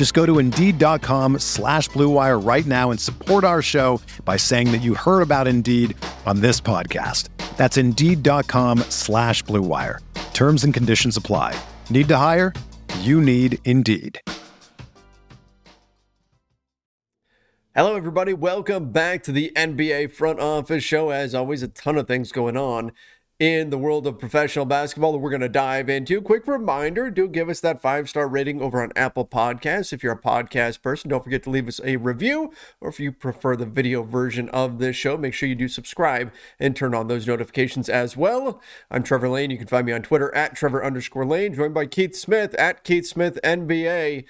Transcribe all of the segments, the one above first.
Just go to Indeed.com slash BlueWire right now and support our show by saying that you heard about Indeed on this podcast. That's Indeed.com slash BlueWire. Terms and conditions apply. Need to hire? You need Indeed. Hello, everybody. Welcome back to the NBA Front Office Show. As always, a ton of things going on in the world of professional basketball that we're going to dive into. Quick reminder do give us that five star rating over on Apple Podcasts. If you're a podcast person, don't forget to leave us a review, or if you prefer the video version of this show, make sure you do subscribe and turn on those notifications as well. I'm Trevor Lane. You can find me on Twitter at Trevor underscore Lane, joined by Keith Smith at Keith Smith NBA.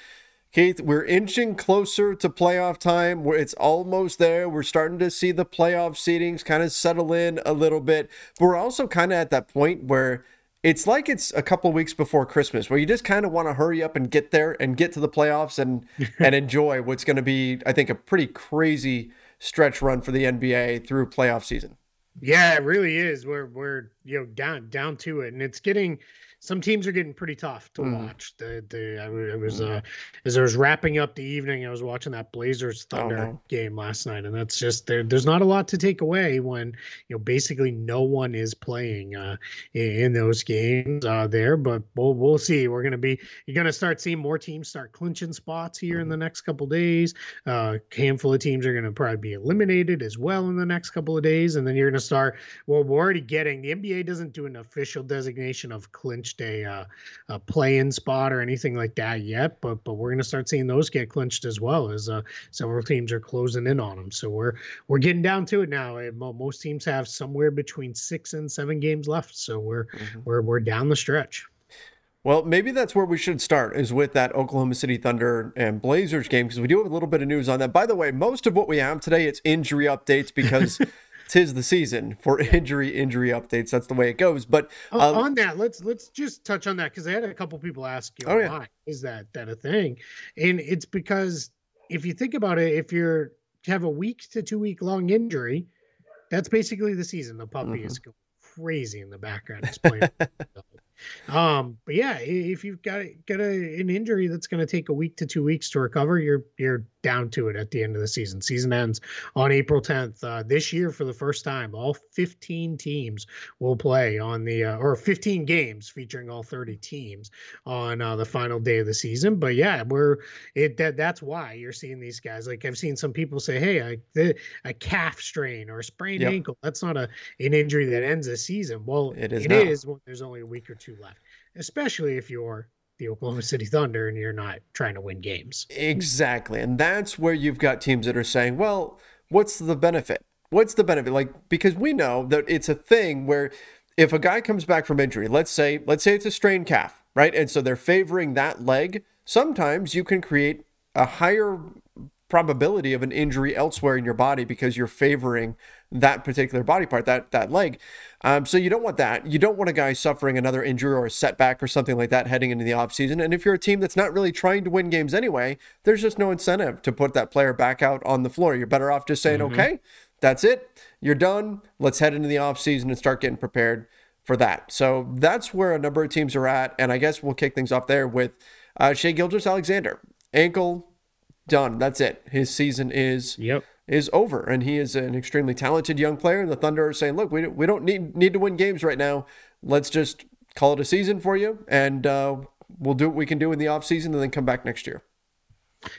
Keith, we're inching closer to playoff time. Where it's almost there. We're starting to see the playoff seedings kind of settle in a little bit. But we're also kind of at that point where it's like it's a couple weeks before Christmas, where you just kind of want to hurry up and get there and get to the playoffs and and enjoy what's going to be, I think, a pretty crazy stretch run for the NBA through playoff season. Yeah, it really is. We're we're you know down down to it, and it's getting some teams are getting pretty tough to mm. watch. The the I, was mm. uh, as I was wrapping up the evening, I was watching that Blazers oh, Thunder oh, no. game last night, and that's just there. There's not a lot to take away when you know basically no one is playing uh, in, in those games uh, there. But we'll we'll see. We're gonna be you're gonna start seeing more teams start clinching spots here mm. in the next couple days. Uh, handful of teams are gonna probably be eliminated as well in the next couple of days, and then you're gonna start. Well, we're already getting the NBA doesn't do an official designation of clinch clinched a, uh, a play-in spot or anything like that yet, but but we're going to start seeing those get clinched as well as uh, several teams are closing in on them. So we're we're getting down to it now. Most teams have somewhere between six and seven games left, so we're mm-hmm. we're we're down the stretch. Well, maybe that's where we should start is with that Oklahoma City Thunder and Blazers game because we do have a little bit of news on that. By the way, most of what we have today it's injury updates because tis the season for injury injury updates. That's the way it goes. But um, on that, let's let's just touch on that because I had a couple people ask you, oh, yeah. why is that that a thing? And it's because if you think about it, if you're have a week to two week long injury, that's basically the season. The puppy mm-hmm. is going crazy in the background. He's playing. Um, but yeah, if you've got got a, an injury that's going to take a week to two weeks to recover, you're you're down to it at the end of the season. Season ends on April 10th. Uh, this year, for the first time, all 15 teams will play on the uh, or 15 games featuring all 30 teams on uh, the final day of the season. But yeah, we're it that that's why you're seeing these guys. Like I've seen some people say, "Hey, I, the, a calf strain or a sprained yep. ankle. That's not a an injury that ends a season." Well, it is. It is when there's only a week or two two left, especially if you're the Oklahoma City Thunder and you're not trying to win games. Exactly. And that's where you've got teams that are saying, well, what's the benefit? What's the benefit? Like, because we know that it's a thing where if a guy comes back from injury, let's say, let's say it's a strained calf, right? And so they're favoring that leg. Sometimes you can create a higher probability of an injury elsewhere in your body because you're favoring that particular body part, that that leg. Um, so you don't want that. You don't want a guy suffering another injury or a setback or something like that heading into the offseason. And if you're a team that's not really trying to win games anyway, there's just no incentive to put that player back out on the floor. You're better off just saying, mm-hmm. okay, that's it. You're done. Let's head into the offseason and start getting prepared for that. So that's where a number of teams are at. And I guess we'll kick things off there with uh, Shai Gilgeous-Alexander. Ankle done. That's it. His season is yep. is over, and he is an extremely talented young player. And the Thunder are saying, "Look, we we don't need need to win games right now. Let's just call it a season for you, and uh, we'll do what we can do in the off season, and then come back next year."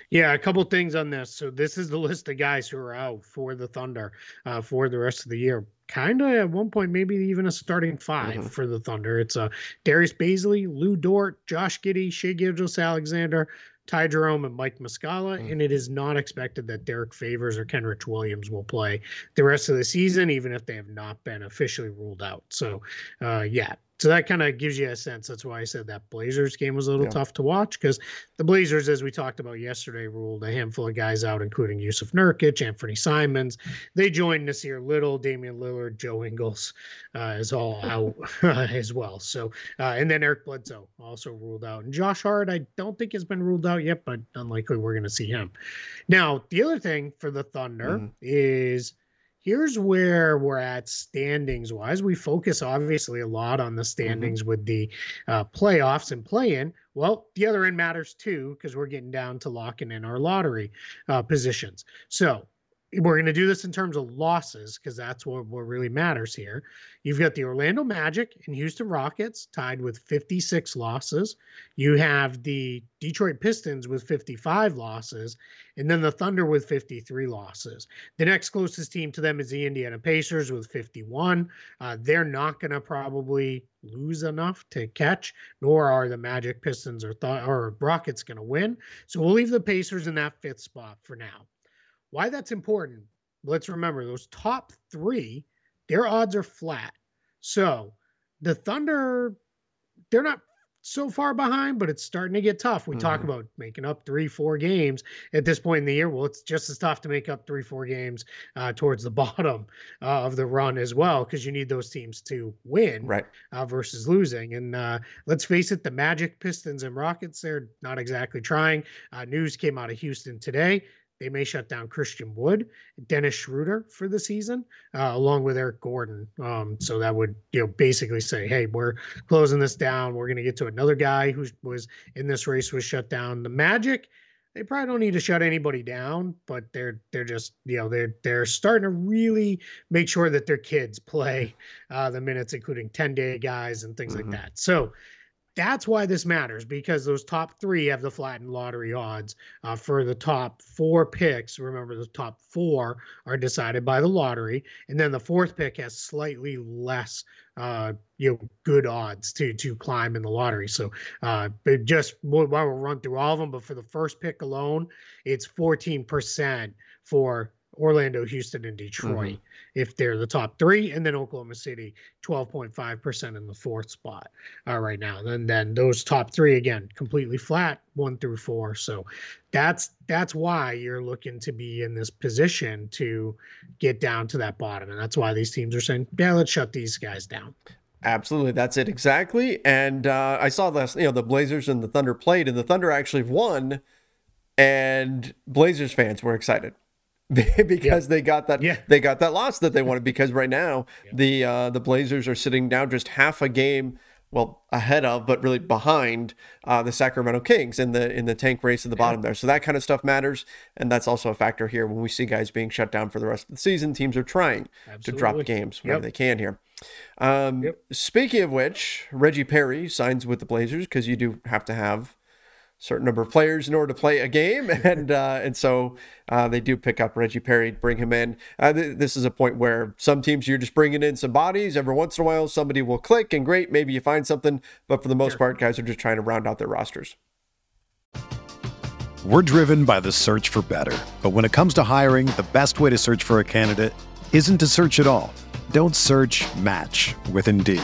Yeah, a couple things on this. So this is the list of guys who are out for the Thunder uh, for the rest of the year. Kind of at one point, maybe even a starting 5 mm-hmm. for the Thunder. It's uh, Darius Bazley, Lu Dort, Josh Giddey, Shai Gilgeous-Alexander, Ty Jerome and Mike Muscala, mm. and it is not expected that Derrick Favors or Kenrich Williams will play the rest of the season, even if they have not been officially ruled out. So, uh, yeah, so that kind of gives you a sense. That's why I said that Blazers game was a little yeah. tough to watch because the Blazers, as we talked about yesterday, ruled a handful of guys out, including Jusuf Nurkic, Anthony Simons. They joined Nassir Little, Damian Lillard, Joe Ingles uh, is all out as well. So, uh, and then Eric Bledsoe also ruled out. And Josh Hart, I don't think has been ruled out yet, but unlikely we're going to see him. Now, the other thing for the Thunder mm-hmm. is here's where we're at standings wise. We focus obviously a lot on the mm-hmm. standings mm-hmm. with the uh, playoffs and play in. Well, the other end matters too because we're getting down to locking in our lottery uh, positions. So we're going to do this in terms of losses because that's what, what really matters here. You've got the Orlando Magic and Houston Rockets tied with 56 losses. You have the Detroit Pistons with 55 losses, and then the Thunder with 53 losses. The next closest team to them is the Indiana Pacers with 51. Uh, they're not going to probably lose enough to catch, nor are the Magic, Pistons, or, th- or Rockets going to win. So we'll leave the Pacers in that fifth spot for now. Why that's important, let's remember those top three, their odds are flat. So the Thunder, they're not so far behind, but it's starting to get tough. We mm-hmm. talk about making up three, four games at this point in the year. Well, it's just as tough to make up three, four games uh, towards the bottom uh, of the run as well, because you need those teams to win right. uh, versus losing. And uh, let's face it, the Magic, Pistons, and Rockets, they're not exactly trying. Uh, news came out of Houston today they may shut down Christian Wood, Dennis Schroeder for the season, uh, along with Eric Gordon. Um, so that would you know basically say, hey, we're closing this down. We're going to get to another guy who was in this race was shut down. The Magic, they probably don't need to shut anybody down, but they're they're just you know they're they're starting to really make sure that their kids play uh, the minutes, including ten day guys and things mm-hmm. like that. So that's why this matters because those top three have the flattened lottery odds uh, for the top four picks. Remember, the top four are decided by the lottery, and then the fourth pick has slightly less, uh, you know, good odds to to climb in the lottery. So, uh, but just while we'll run through all of them, but for the first pick alone, it's fourteen percent for Orlando, Houston, and Detroit mm-hmm. if they're the top three, and then Oklahoma City, 12.5% in the fourth spot uh, right now. And then those top three again, completely flat, one through four. So that's that's why you're looking to be in this position to get down to that bottom. And that's why these teams are saying, yeah, let's shut these guys down. Absolutely, that's it exactly. And uh, I saw this, you know, the Blazers and the Thunder played, and the Thunder actually won, and Blazers fans were excited because they got that yeah. they got that loss that they wanted because right now yeah. the uh, the Blazers are sitting now just half a game well ahead of but really behind uh, the Sacramento Kings in the in the tank race at the bottom there so that kind of stuff matters and that's also a factor here when we see guys being shut down for the rest of the season teams are trying Absolutely. to drop games whenever yep. they can here um, yep. speaking of which Reggie Perry signs with the Blazers because you do have to have certain number of players in order to play a game, and uh, and so uh, they do pick up Reggie Perry, bring him in. Uh, th- this is a point where some teams you're just bringing in some bodies. Every once in a while, somebody will click, and great, maybe you find something. But for the most sure. part, guys are just trying to round out their rosters. We're driven by the search for better, but when it comes to hiring, the best way to search for a candidate isn't to search at all. Don't search. Match with Indeed.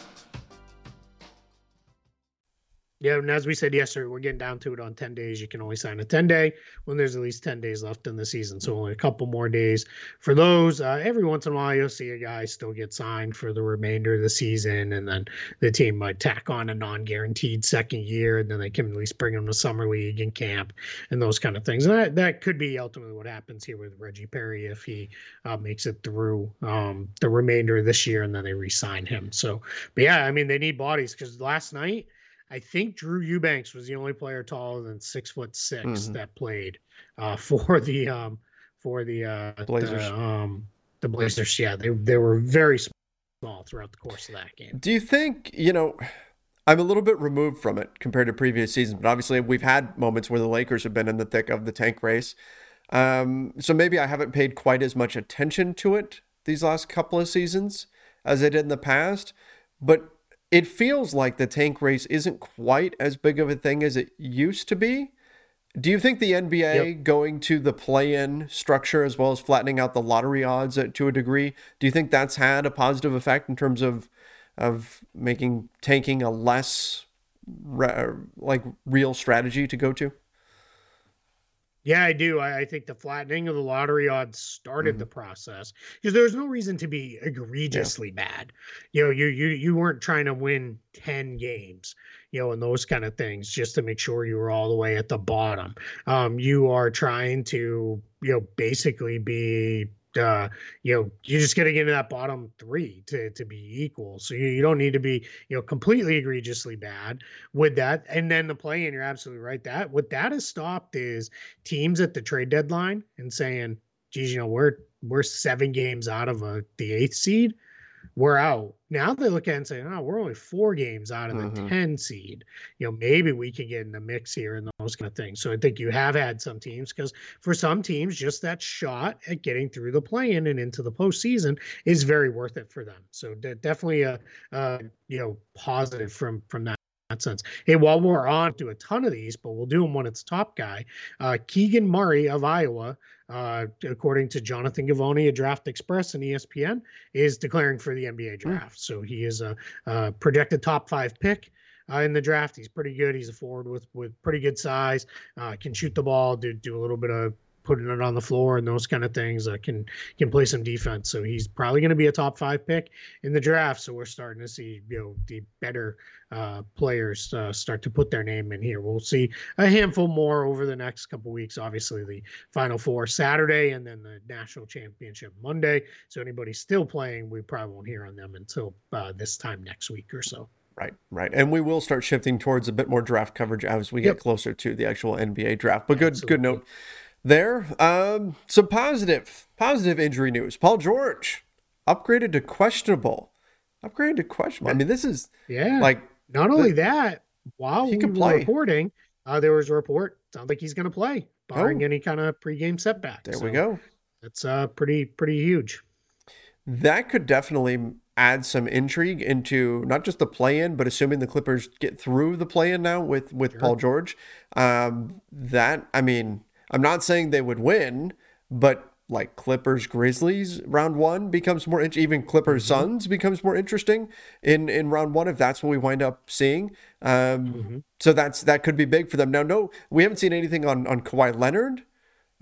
Yeah, and as we said yesterday, we're getting down to it on 10 days. You can only sign a 10 day when there's at least 10 days left in the season. So only a couple more days for those. Uh, every once in a while, you'll see a guy still get signed for the remainder of the season, and then the team might tack on a non guaranteed second year, and then they can at least bring him to Summer League and camp and those kind of things. And that, that could be ultimately what happens here with Reggie Perry if he uh, makes it through um, the remainder of this year and then they re sign him. So, but yeah, I mean, they need bodies because last night, I think Drew Eubanks was the only player taller than six foot 6 mm-hmm. that played uh, for the um, for the uh, Blazers. The, um, the Blazers, yeah, they they were very small throughout the course of that game. Do you think you know? I'm a little bit removed from it compared to previous seasons, but obviously we've had moments where the Lakers have been in the thick of the tank race. Um, so maybe I haven't paid quite as much attention to it these last couple of seasons as I did in the past. But it feels like the tank race isn't quite as big of a thing as it used to be. Do you think the NBA yep. going to the play-in structure as well as flattening out the lottery odds to a degree, do you think that's had a positive effect in terms of of making tanking a less re- like real strategy to go to? Yeah, I do. I, I, think the flattening of the lottery odds started mm-hmm. the process because there was no reason to be egregiously yeah. bad. You know, you you you weren't trying to win ten games, you know, and those kind of things just to make sure you were all the way at the bottom. Um, you are trying to you know basically be uh, you know, you're just getting into that bottom three to to be equal. So you, you don't need to be, you know, completely egregiously bad with that. And then the play in, you're absolutely right. That what that has stopped is teams at the trade deadline and saying, geez, you know, we're we're seven games out of a the eighth seed we're out. Now they look at it and say, oh, we're only four games out of the mm-hmm. 10 seed. You know, maybe we can get in the mix here and those kind of things. So I think you have had some teams because for some teams, just that shot at getting through the play in and into the postseason is very worth it for them. So definitely a, you know, positive from from that that sense. Hey, while we're on, do a ton of these, but we'll do them when it's top guy. Uh, Keegan Murray of Iowa, uh, according to Jonathan Givony of Draft Express and ESPN, is declaring for the NBA hmm. draft. So he is a, a, projected top five pick. Uh, in the draft, he's pretty good. He's a forward with with pretty good size. Uh, can shoot the ball, do do a little bit of putting it on the floor and those kind of things. Uh, can can play some defense, so he's probably going to be a top five pick in the draft. So we're starting to see you know the better uh, players uh, start to put their name in here. We'll see a handful more over the next couple weeks. Obviously, the Final Four Saturday and then the national championship Monday. So anybody still playing, we probably won't hear on them until uh, this time next week or so. Right, right, and we will start shifting towards a bit more draft coverage as we get closer to the actual NBA draft. But good, Absolutely. good note there. Um, some positive, positive injury news. Paul George upgraded to questionable. Upgraded to questionable. I mean, this is yeah. Like not only the, that, while he we could play. reporting, uh, there was a report. Sounds like he's going to play, barring oh. any kind of pregame setback. There so we go. That's uh pretty pretty huge. That could definitely add some intrigue into not just the play-in, but assuming the Clippers get through the play-in now with with sure. Paul George. Um, that I mean I'm not saying they would win, but like Clippers Grizzlies round one becomes more even Clippers mm-hmm. Suns becomes more interesting in in round one if that's what we wind up seeing. Um, mm-hmm. So that's that could be big for them. Now, no, we haven't seen anything on on Kawhi Leonard.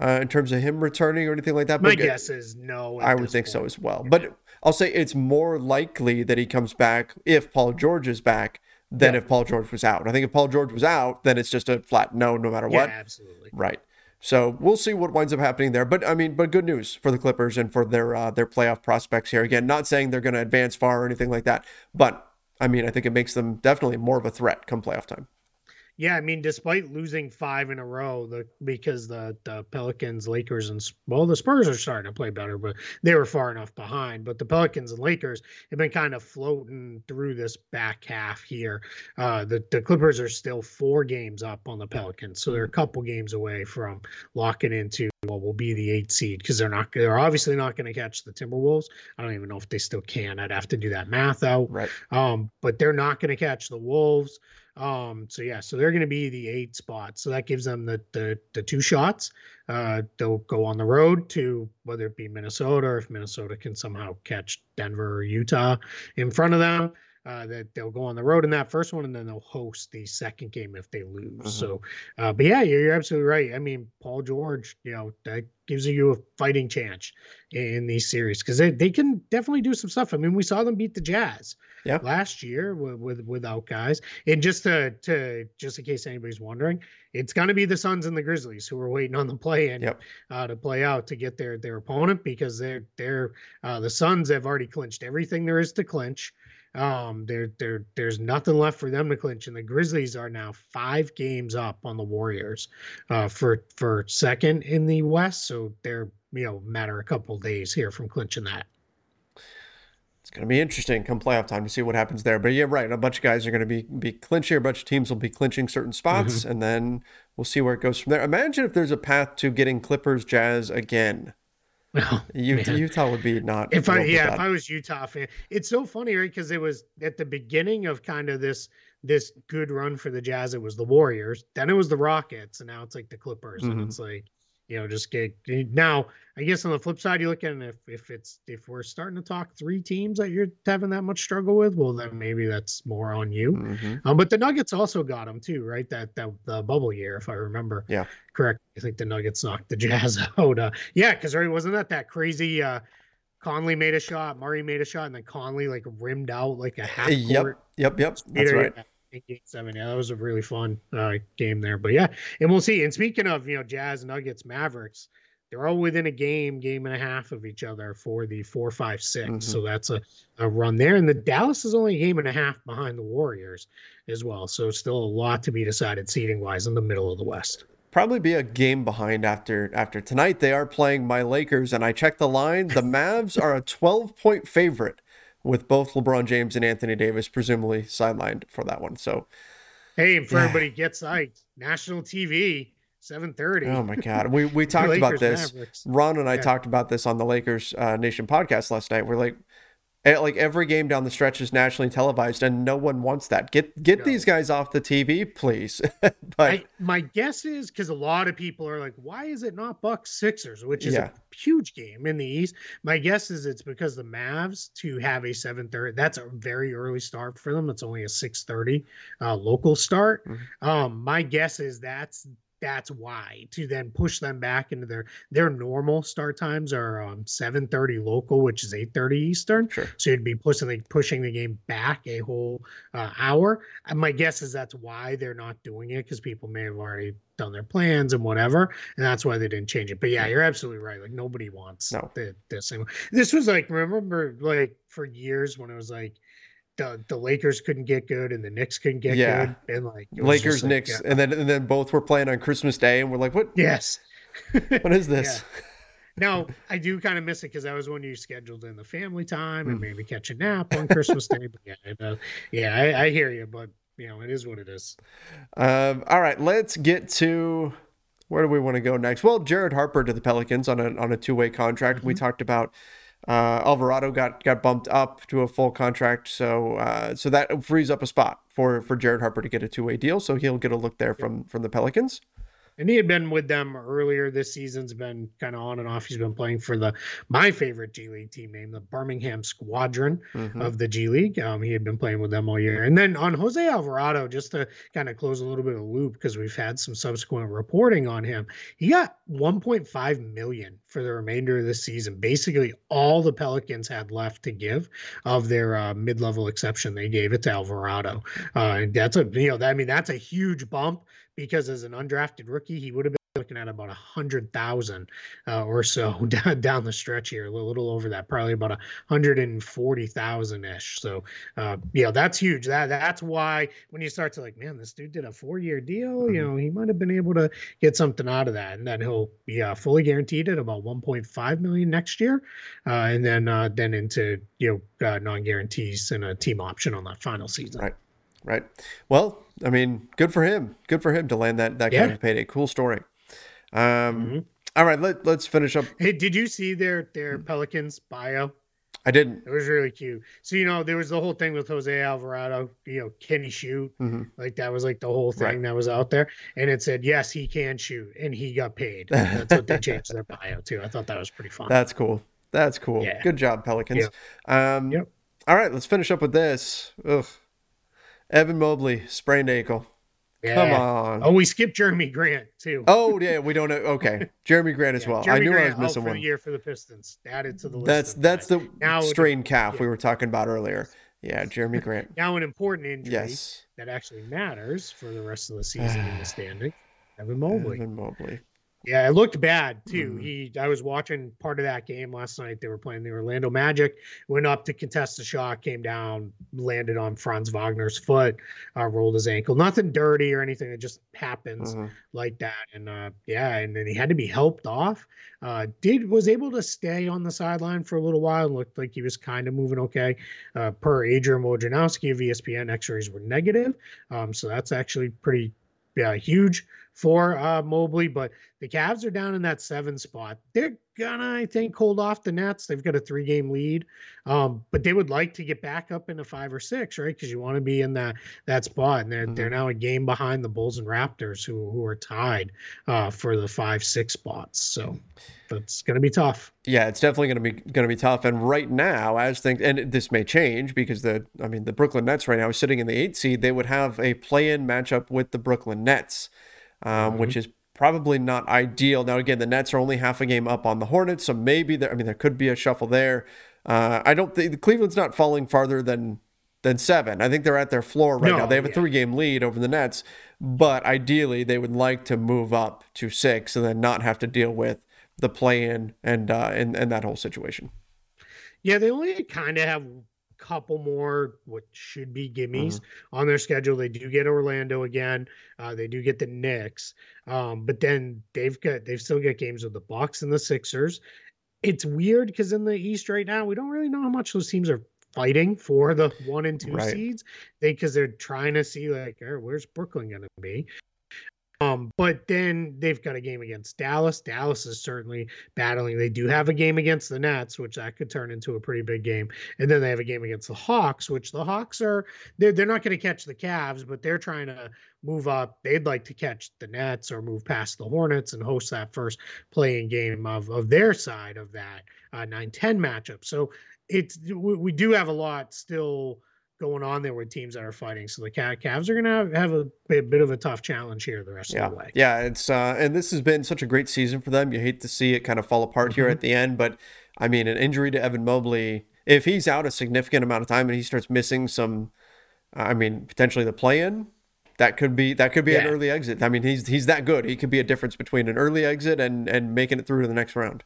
Uh, in terms of him returning or anything like that. My guess is no. I would think point. so as well. Yeah. But I'll say it's more likely that he comes back if Paul George is back than yeah. if Paul George was out. I think if Paul George was out, then it's just a flat no, no matter yeah, what. Absolutely. Right. So we'll see what winds up happening there. But I mean, but good news for the Clippers and for their uh, their playoff prospects here. Again, not saying they're going to advance far or anything like that, but I mean, I think it makes them definitely more of a threat come playoff time. Yeah, I mean, despite losing five in a row, the because the the Pelicans, Lakers, and well, the Spurs are starting to play better, but they were far enough behind. But the Pelicans and Lakers have been kind of floating through this back half here. Uh, the the Clippers are still four games up on the Pelicans, so they're a couple games away from locking into what will be the eight seed because they're not they're obviously not going to catch the Timberwolves. I don't even know if they still can. I'd have to do that math out. Right. Um, but they're not going to catch the Wolves. Um, so yeah, so they're going to be the eight spot. So that gives them the the, the two shots. Uh, they'll go on the road to whether it be Minnesota or if Minnesota can somehow catch Denver or Utah in front of them. Uh, that they'll go on the road in that first one, and then they'll host the second game if they lose. Mm-hmm. So, uh, but yeah, you're, you're, absolutely right. I mean, Paul George, you know, that gives you a fighting chance in these series because they, they can definitely do some stuff. I mean, we saw them beat the Jazz yeah. last year with, with without guys. And just to to just in case anybody's wondering, it's going to be the Suns and the Grizzlies who are waiting on the play in yep. uh, to play out to get their their opponent because they're they're uh, the Suns have already clinched everything there is to clinch. Um, there, there, there's nothing left for them to clinch, and the Grizzlies are now five games up on the Warriors, uh, for for second in the West. So they're you know matter a couple days here from clinching that. It's going to be interesting come playoff time to see what happens there. But yeah, right. A bunch of guys are going to be be clinching. A bunch of teams will be clinching certain spots, mm-hmm. and then we'll see where it goes from there. Imagine if there's a path to getting Clippers Jazz again. Oh, Utah, Utah would be not. If I yeah, if I was Utah fan, it's so funny, right? Because it was at the beginning of kind of this this good run for the Jazz. It was the Warriors, then it was the Rockets, and now it's like the Clippers, mm-hmm. and it's like you know just get now. I guess on the flip side, you look at it, if if it's if we're starting to talk three teams that you're having that much struggle with, well then maybe that's more on you. Mm-hmm. Um, but the Nuggets also got them too, right? That that the bubble year, if I remember. Yeah correct. I think the Nuggets knocked the Jazz out. Uh, yeah, because right, wasn't that that crazy? Uh, Conley made a shot, Murray made a shot, and then Conley like rimmed out like a half court. Yep, yep, yep. That's right. Seven. Yeah, that was a really fun uh, game there. But yeah, and we'll see. And speaking of you know Jazz, Nuggets, Mavericks, they're all within a game, game and a half of each other for the four, five, six. Mm-hmm. So that's a, a run there. And the Dallas is only a game and a half behind the Warriors as well. So still a lot to be decided seating wise in the middle of the West probably be a game behind after after tonight. They are playing my Lakers, and I checked the line. The Mavs are a 12 point favorite with both LeBron James and Anthony Davis presumably sidelined for that one. So, hey, for yeah. everybody gets psyched, national TV. 7:30. Oh my God, we we talked about this. Mavericks. Ron and I yeah. talked about this on the Lakers uh, Nation podcast last night. We're like, like every game down the stretch is nationally televised, and no one wants that. Get get no. these guys off the TV, please. but I, my guess is because a lot of people are like, "Why is it not Bucks Sixers?" Which is yeah. a huge game in the East. My guess is it's because the Mavs to have a seven thirty. That's a very early start for them. It's only a six thirty uh, local start. Mm-hmm. Um, my guess is that's that's why to then push them back into their their normal start times are um 7:30 local which is 8:30 eastern. Sure. so you'd be pushing the pushing the game back a whole uh, hour. And my guess is that's why they're not doing it because people may have already done their plans and whatever and that's why they didn't change it. But yeah you're absolutely right like nobody wants no. the, this this was like remember like for years when it was like the, the Lakers couldn't get good and the Knicks couldn't get yeah. good and like Lakers like, Knicks yeah. and then and then both were playing on Christmas Day and we're like what yes what is this yeah. now I do kind of miss it because that was when you scheduled in the family time and mm. maybe catch a nap on Christmas Day but yeah uh, yeah I, I, hear you but you know it is what it is um, all right let's get to where do we want to go next well Jared Harper to the Pelicans on a on a two way contract mm-hmm. we talked about uh, Alvarado got got bumped up to a full contract, so uh, so that frees up a spot for for Jared Harper to get a two way deal. So he'll get a look there from from the Pelicans and he had been with them earlier this season's been kind of on and off. He's been playing for the my favorite g league team name the birmingham squadron mm-hmm. of the g league. Um, he had been playing with them all year. And then on jose alvarado just to kind of close a little bit of a loop because we've had some subsequent reporting on him he got 1.5 million for the remainder of the season. Basically all the pelicans had left to give of their uh, mid-level exception they gave it to alvarado. Uh, that's a you know i mean that's a huge bump because as an undrafted rookie, he would have been looking at about a hundred thousand uh, or so down, down the stretch here, a little over that, probably about a hundred and forty thousand ish. So, uh, yeah, that's huge. That that's why when you start to like, man, this dude did a four year deal. Mm-hmm. You know, he might have been able to get something out of that, and then he'll be uh, fully guaranteed at about one point five million next year, uh, and then uh, then into you know uh, non guarantees and a team option on that final season. Right. Right. Well, I mean, good for him. Good for him to land that that yeah. kind of payday. Cool story. Um, mm-hmm. all right, let let's finish up. Hey, did you see their their Pelicans bio? I didn't. It was really cute. So you know, there was the whole thing with Jose Alvarado. You know, can he shoot? Mm-hmm. Like that was like the whole thing right. that was out there, and it said yes, he can shoot, and he got paid. That's what they changed their bio to. I thought that was pretty fun. That's cool. That's cool. Yeah. Good job, Pelicans. Yep. Um, yep. All right, let's finish up with this. Ugh. Evan Mobley sprained ankle. Yeah. Come on. Oh, we skipped Jerami Grant too. Oh yeah, we don't know. Okay, Jerami Grant as well. Jerami I knew Grant I was missing one. year for the Pistons. Added to the list. That's that's the now strained calf yeah. we were talking about earlier. Yeah, Jerami Grant. now an important injury yes. that actually matters for the rest of the season in the standing. Evan Mobley. Evan Mobley. Yeah, it looked bad too. Mm. He, I was watching part of that game last night. They were playing the Orlando Magic. Went up to contest the shot, came down, landed on Franz Wagner's foot, uh, rolled his ankle. Nothing dirty or anything. It just happens mm-hmm. like that. And uh, yeah, and then he had to be helped off. Uh, did was able to stay on the sideline for a little while. Looked like he was kind of moving okay. Uh, per Adrian Wojnarowski of ESPN, X-rays were negative. Um, so that's actually pretty yeah, huge for uh, Mobley, but the Cavs are down in that seven spot. They're gonna, I think, hold off the Nets. They've got a three game lead, um, but they would like to get back up into five or six, right? Because you want to be in that that spot, and they're mm-hmm. they're now a game behind the Bulls and Raptors, who who are tied uh, for the five six spots. So that's going to be tough. Yeah, it's definitely going to be going to be tough. And right now, as things, and this may change because the, I mean, the Brooklyn Nets right now is sitting in the eight seed. They would have a play-in matchup with the Brooklyn Nets um, mm-hmm. which is probably not ideal. Now, again, the Nets are only half a game up on the Hornets, so maybe there. I mean, there could be a shuffle there. Uh, I don't think Cleveland's not falling farther than than seven. I think they're at their floor right no, now. They have a three game lead over the Nets, but ideally they would like to move up to six and then not have to deal with the play in and uh, and and that whole situation. Yeah, they only kind of have couple more what should be gimmies mm-hmm. on their schedule. They do get Orlando again. Uh, they do get the Knicks, um, but then they've got they've still got games with the Bucks and the Sixers. It's weird because in the East right now we don't really know how much those teams are fighting for the one and two right. seeds. They because they're trying to see like, where's Brooklyn going to be? Um, but then they've got a game against Dallas. Dallas is certainly battling. They do have a game against the Nets, which that could turn into a pretty big game. And then they have a game against the Hawks, which the Hawks are they're, they're not going to catch the Cavs, but they're trying to move up. They'd like to catch the Nets or move past the Hornets and host that first play-in game of, of their side of that uh, 9-10 matchup. So it's we, we do have a lot still going on there with teams that are fighting. So the Cavs are going to have a, a, bit of a tough challenge here the rest yeah. of the way. Yeah, it's uh, and this has been such a great season for them. You hate to see it kind of fall apart mm-hmm. here at the end, but I mean, an injury to Evan Mobley, if he's out a significant amount of time and he starts missing some, I mean, potentially the play-in. That could be that could be yeah. an early exit. I mean, he's he's that good. He could be a difference between an early exit and and making it through to the next round.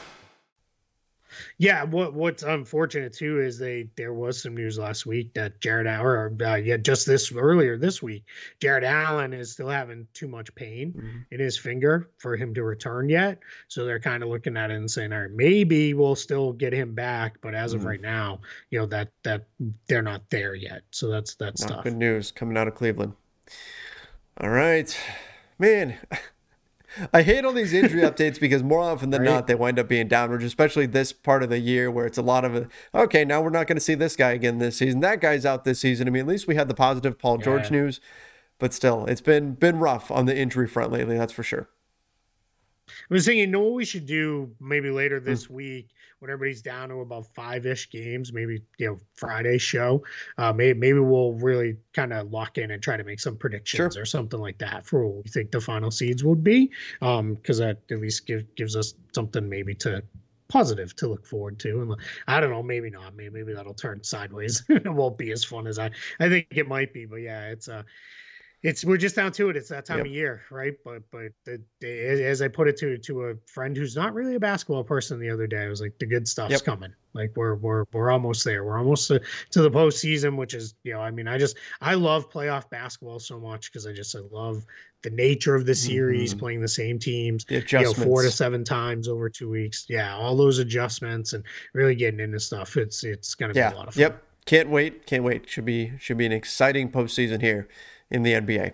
Yeah, what what's unfortunate too is they there was some news last week that Jared or uh, yeah, just this earlier this week, Jarrett Allen is still having too much pain mm-hmm. in his finger for him to return yet. So they're kind of looking at it and saying, all right, maybe we'll still get him back, but as mm-hmm. of right now, you know that that they're not there yet. So that's that's not tough. good news coming out of Cleveland. All right, man. I hate all these injury updates because more often than right. not they wind up being downwards, especially this part of the year where it's a lot of okay, now we're not going to see this guy again this season. That guy's out this season. I mean, at least we had the positive Paul yeah. George news, but still, it's been been rough on the injury front lately. That's for sure. I was thinking, you know what we should do maybe later hmm. this mm. week when everybody's down to about five ish games, maybe you know Friday show. Uh, maybe maybe we'll really kind of lock in and try to make some predictions sure. or something like that for what we think the final seeds would be. Um, because that at least give, gives us something maybe to positive to look forward to. And I don't know, maybe not. Maybe maybe that'll turn sideways. it won't be as fun as I I think it might be. But yeah, it's uh it's we're just down to it. It's that time yep. of year, right? But but the, the, as I put it to to a friend who's not really a basketball person the other day, I was like, the good stuff's yep. coming. Like we're we're we're almost there. We're almost to, to the postseason, which is you know, I mean, I just I love playoff basketball so much because I just I love the nature of the series, mm-hmm. playing the same teams, the you know, four to seven times over two weeks. Yeah, all those adjustments and really getting into stuff. It's it's gonna yeah. be a lot of fun. Yep. Can't wait. Can't wait. Should be should be an exciting postseason here in the NBA.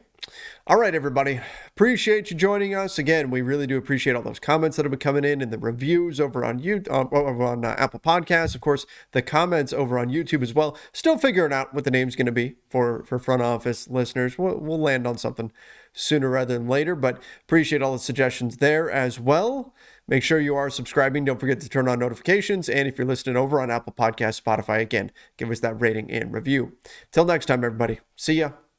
All right, everybody. Appreciate you joining us. Again, we really do appreciate all those comments that have been coming in and the reviews over on you uh, over on uh, Apple Podcasts. Of course, the comments over on YouTube as well. Still figuring out what the name's going to be for for front office listeners. We'll, we'll land on something sooner rather than later, but appreciate all the suggestions there as well. Make sure you are subscribing. Don't forget to turn on notifications. And if you're listening over on Apple Podcasts, Spotify, again, give us that rating and review. Till next time, everybody. See ya